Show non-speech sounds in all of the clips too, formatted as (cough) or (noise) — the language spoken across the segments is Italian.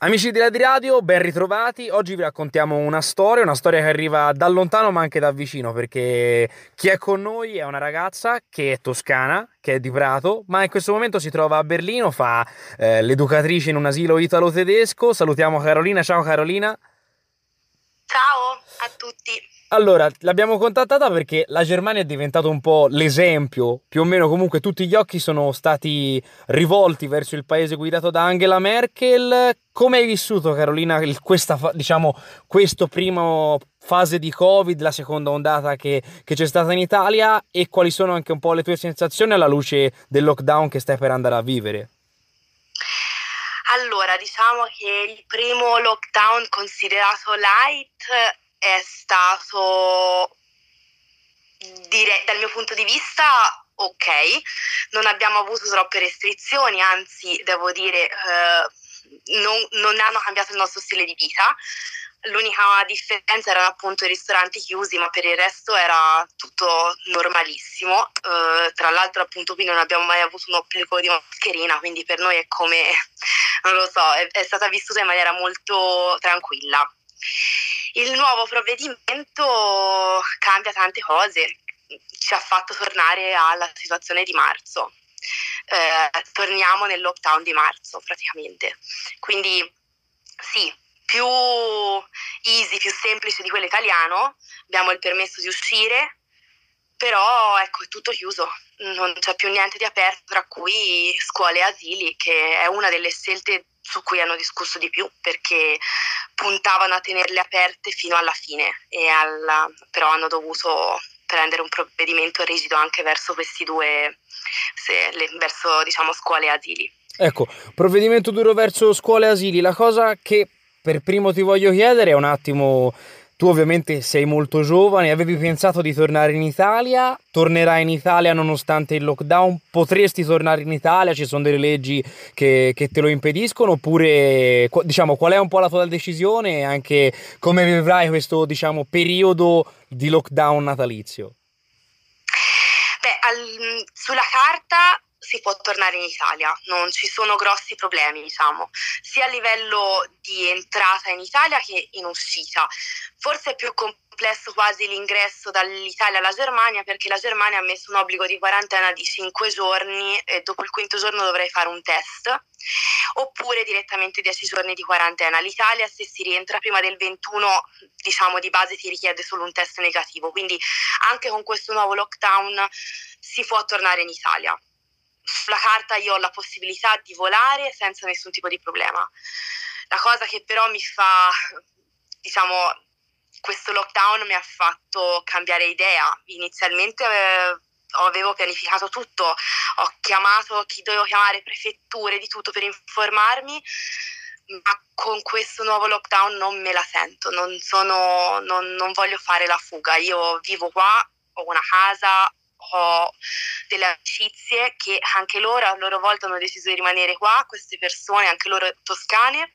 Amici di Lady Radio, ben ritrovati. Oggi vi raccontiamo una storia, una storia che arriva da lontano ma anche da vicino, perché chi è con noi è una ragazza che è toscana, che è di Prato, ma in questo momento si trova a Berlino, fa eh, l'educatrice in un asilo italo-tedesco. Salutiamo Carolina, ciao Carolina. A tutti. Allora, l'abbiamo contattata perché la Germania è diventato un po' l'esempio, più o meno comunque tutti gli occhi sono stati rivolti verso il paese guidato da Angela Merkel. Come hai vissuto Carolina questa, diciamo, questo primo fase di Covid, la seconda ondata che, che c'è stata in Italia e quali sono anche un po' le tue sensazioni alla luce del lockdown che stai per andare a vivere? Allora, diciamo che il primo lockdown considerato light è stato, dire, dal mio punto di vista, ok, non abbiamo avuto troppe restrizioni, anzi devo dire eh, non, non hanno cambiato il nostro stile di vita. L'unica differenza erano appunto i ristoranti chiusi, ma per il resto era tutto normalissimo. Uh, tra l'altro, appunto, qui non abbiamo mai avuto un obbligo di mascherina, quindi per noi è come, (laughs) non lo so, è, è stata vissuta in maniera molto tranquilla. Il nuovo provvedimento cambia tante cose, ci ha fatto tornare alla situazione di marzo. Eh, torniamo nel lockdown di marzo praticamente. Quindi sì, più easy, più semplice di quello italiano, abbiamo il permesso di uscire, però ecco è tutto chiuso, non c'è più niente di aperto, tra cui scuole e asili, che è una delle scelte su cui hanno discusso di più perché puntavano a tenerle aperte fino alla fine, alla, però hanno dovuto prendere un provvedimento rigido anche verso questi due, se, le, verso diciamo scuole e asili. Ecco, provvedimento duro verso scuole e asili, la cosa che per primo ti voglio chiedere è un attimo tu ovviamente sei molto giovane, avevi pensato di tornare in Italia, tornerai in Italia nonostante il lockdown, potresti tornare in Italia, ci sono delle leggi che, che te lo impediscono, oppure diciamo qual è un po' la tua decisione e anche come vivrai questo diciamo, periodo di lockdown natalizio? Beh, al, sulla carta si può tornare in Italia, non ci sono grossi problemi, diciamo, sia a livello di entrata in Italia che in uscita. Forse è più complesso quasi l'ingresso dall'Italia alla Germania perché la Germania ha messo un obbligo di quarantena di 5 giorni e dopo il quinto giorno dovrei fare un test oppure direttamente 10 giorni di quarantena. L'Italia se si rientra prima del 21 diciamo di base ti richiede solo un test negativo, quindi anche con questo nuovo lockdown si può tornare in Italia sulla carta io ho la possibilità di volare senza nessun tipo di problema. La cosa che però mi fa, diciamo, questo lockdown mi ha fatto cambiare idea. Inizialmente eh, avevo pianificato tutto, ho chiamato chi dovevo chiamare, prefetture, di tutto per informarmi, ma con questo nuovo lockdown non me la sento, non, sono, non, non voglio fare la fuga. Io vivo qua, ho una casa, ho delle amicizie che anche loro a loro volta hanno deciso di rimanere qua, queste persone, anche loro toscane,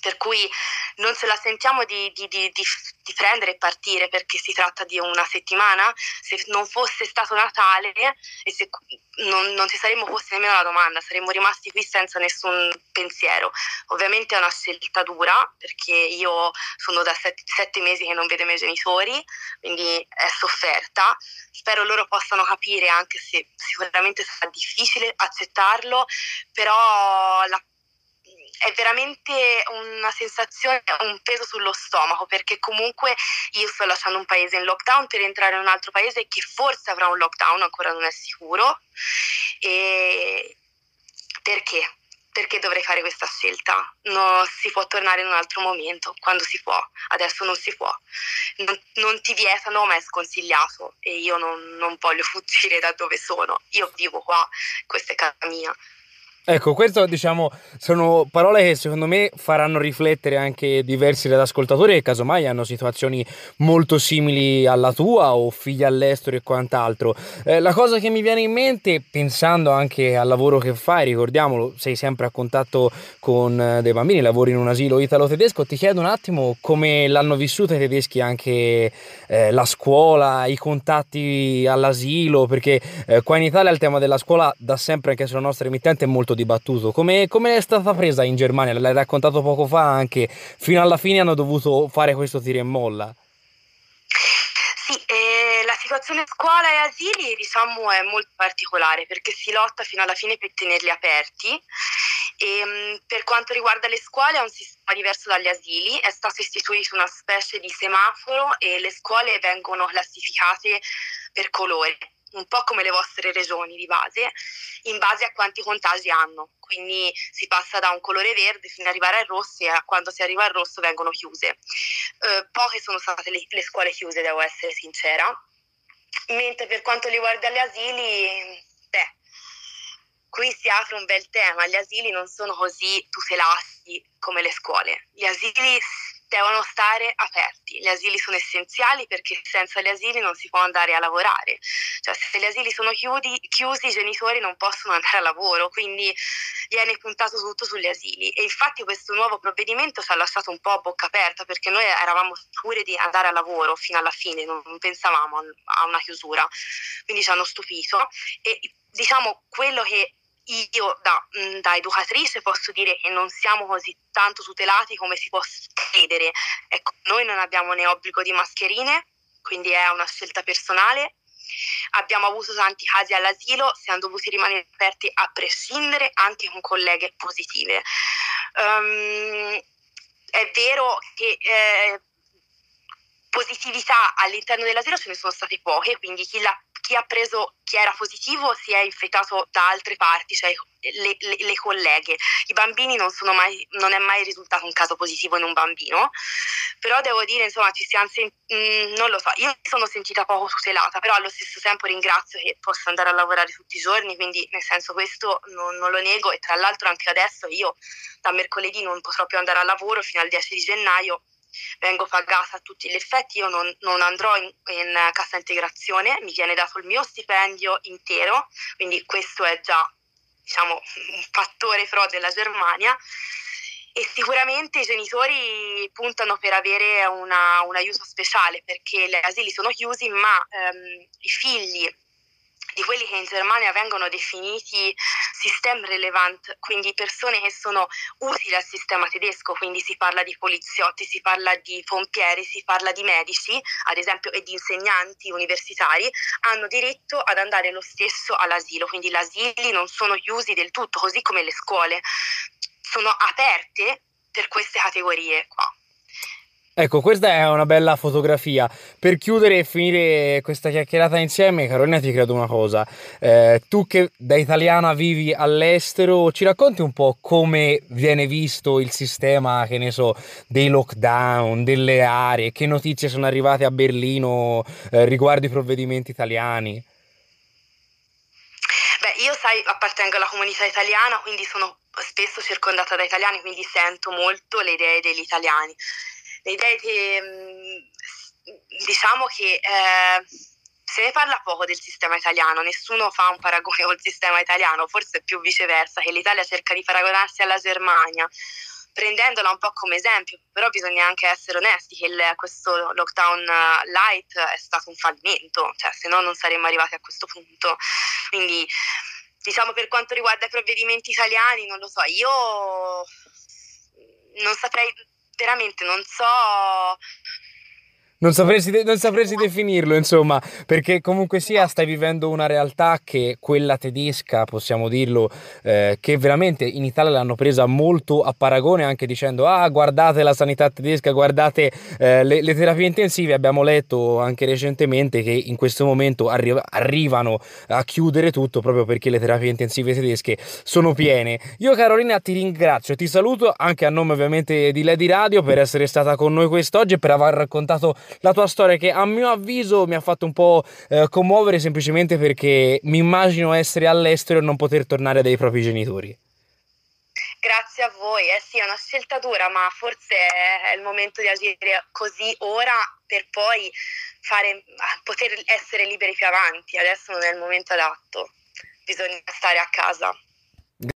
per cui non ce la sentiamo di, di, di, di, prendere e partire perché si tratta di una settimana. Se non fosse stato Natale e se non, non ci saremmo posti nemmeno la domanda, saremmo rimasti qui senza nessun pensiero. Ovviamente è una scelta dura perché io sono da sette, sette mesi che non vedo i miei genitori, quindi è sofferta. Spero loro possano capire, anche se sicuramente sarà difficile accettarlo, però la è veramente una sensazione, un peso sullo stomaco perché comunque io sto lasciando un paese in lockdown per entrare in un altro paese che forse avrà un lockdown, ancora non è sicuro. E perché? Perché dovrei fare questa scelta? No, si può tornare in un altro momento, quando si può, adesso non si può. Non, non ti vietano, ma è sconsigliato e io non, non voglio (laughs) fuggire da dove sono. Io vivo qua, questa è casa mia. Ecco, questo diciamo sono parole che secondo me faranno riflettere anche diversi ascoltatori che casomai hanno situazioni molto simili alla tua o figli all'estero e quant'altro. Eh, la cosa che mi viene in mente, pensando anche al lavoro che fai, ricordiamolo, sei sempre a contatto con eh, dei bambini, lavori in un asilo italo-tedesco, ti chiedo un attimo come l'hanno vissuta i tedeschi anche eh, la scuola, i contatti all'asilo, perché eh, qua in Italia il tema della scuola da sempre, anche sulla nostra emittente, è molto molto dibattuto. Come, come è stata presa in Germania? L'hai raccontato poco fa anche, fino alla fine hanno dovuto fare questo tiro e molla. Sì, eh, la situazione scuola e asili diciamo è molto particolare perché si lotta fino alla fine per tenerli aperti e, ehm, per quanto riguarda le scuole è un sistema diverso dagli asili, è stato istituito una specie di semaforo e le scuole vengono classificate per colore, un po' come le vostre regioni di base, in base a quanti contagi hanno. Quindi si passa da un colore verde fino ad arrivare al rosso e quando si arriva al rosso vengono chiuse. Eh, poche sono state le, le scuole chiuse, devo essere sincera. Mentre per quanto riguarda gli asili, beh, qui si apre un bel tema, gli asili non sono così tutelati come le scuole, gli asili devono stare aperti, gli asili sono essenziali perché senza gli asili non si può andare a lavorare, cioè se gli asili sono chiudi, chiusi i genitori non possono (laughs) andare a lavoro, quindi viene puntato tutto sugli asili. E infatti questo nuovo provvedimento ci ha lasciato un po' a bocca aperta perché noi eravamo sicuri di andare a lavoro fino alla fine, non pensavamo a una chiusura, quindi ci hanno stupito. E diciamo quello che io da, mm, da, educatrice posso dire che non siamo così tanto tutelati come si può credere. Ecco, noi non abbiamo né obbligo di mascherine, quindi è una scelta personale. Abbiamo avuto tanti casi all'asilo, siamo dovuti rimanere aperti a prescindere anche con colleghe positive. Um, è vero che eh, positività all'interno dell'asilo ce ne sono state poche, quindi chi l'ha chi ha preso, chi era positivo si è infettato da altre parti, cioè le, le, le colleghe. I bambini non, mai, non, è mai risultato un caso positivo in un bambino, però devo dire, insomma, ci siamo sentiti, mm, non lo so, io mi sono sentita poco tutelata, però allo stesso tempo ringrazio che posso andare a lavorare tutti i giorni, quindi nel senso questo non, non lo nego e tra l'altro anche adesso io da mercoledì non potrò più andare al lavoro fino al 10 di gennaio vengo pagata a tutti gli effetti, io non, non andrò in, in, cassa integrazione, mi viene dato il mio stipendio intero, quindi questo è già diciamo, un fattore pro della Germania. E sicuramente i genitori puntano per avere una, un aiuto speciale perché gli asili sono chiusi ma ehm, i figli di quelli che in Germania vengono definiti system relevant, quindi persone che sono utili al sistema tedesco, quindi si parla di poliziotti, si parla di pompieri, si parla di medici, ad esempio, e di insegnanti universitari, hanno diritto ad andare lo stesso all'asilo, quindi gli asili non sono chiusi del tutto, così come le scuole, sono aperte per queste categorie qua. Ecco, questa è una bella fotografia. Per chiudere e finire questa chiacchierata insieme, Carolina, ti credo una cosa. Eh, tu che da italiana vivi all'estero, ci racconti un po' come viene visto il sistema, che ne so, dei lockdown, delle aree, che notizie sono arrivate a Berlino eh, riguardo i provvedimenti italiani? Beh, io sai, appartengo alla comunità italiana, quindi sono spesso circondata da italiani, quindi sento molto le idee degli italiani le idee che mm, diciamo che eh, se ne parla poco del sistema italiano, nessuno fa un paragone (laughs) col sistema italiano, forse più viceversa, che l'Italia cerca di paragonarsi alla Germania, prendendola un po' come esempio, però bisogna anche essere onesti che il, questo lockdown eh, light è stato un fallimento, cioè se no non saremmo arrivati a questo punto. Quindi diciamo per quanto riguarda i provvedimenti italiani, non lo so, io non saprei veramente non so non sapresti, non sapresti, definirlo, insomma, perché comunque sia stai vivendo una realtà che quella tedesca, possiamo dirlo, eh, che veramente in Italia l'hanno presa molto a paragone, anche dicendo, ah, guardate la sanità tedesca, guardate eh, le, le, terapie intensive, abbiamo letto anche recentemente che in questo momento arri- arrivano a chiudere tutto proprio perché le terapie intensive tedesche sono piene. Io Carolina ti ringrazio, ti saluto anche a nome ovviamente di Lady Radio per essere stata con noi quest'oggi e per aver raccontato la tua storia che a mio avviso mi ha fatto un po' eh, commuovere semplicemente perché mi immagino essere all'estero e non poter tornare dai propri genitori. Grazie a voi, eh sì, è una scelta dura, ma forse è il momento di agire così ora per poi fare, poter essere liberi più avanti. Adesso non è il momento adatto, bisogna stare a casa.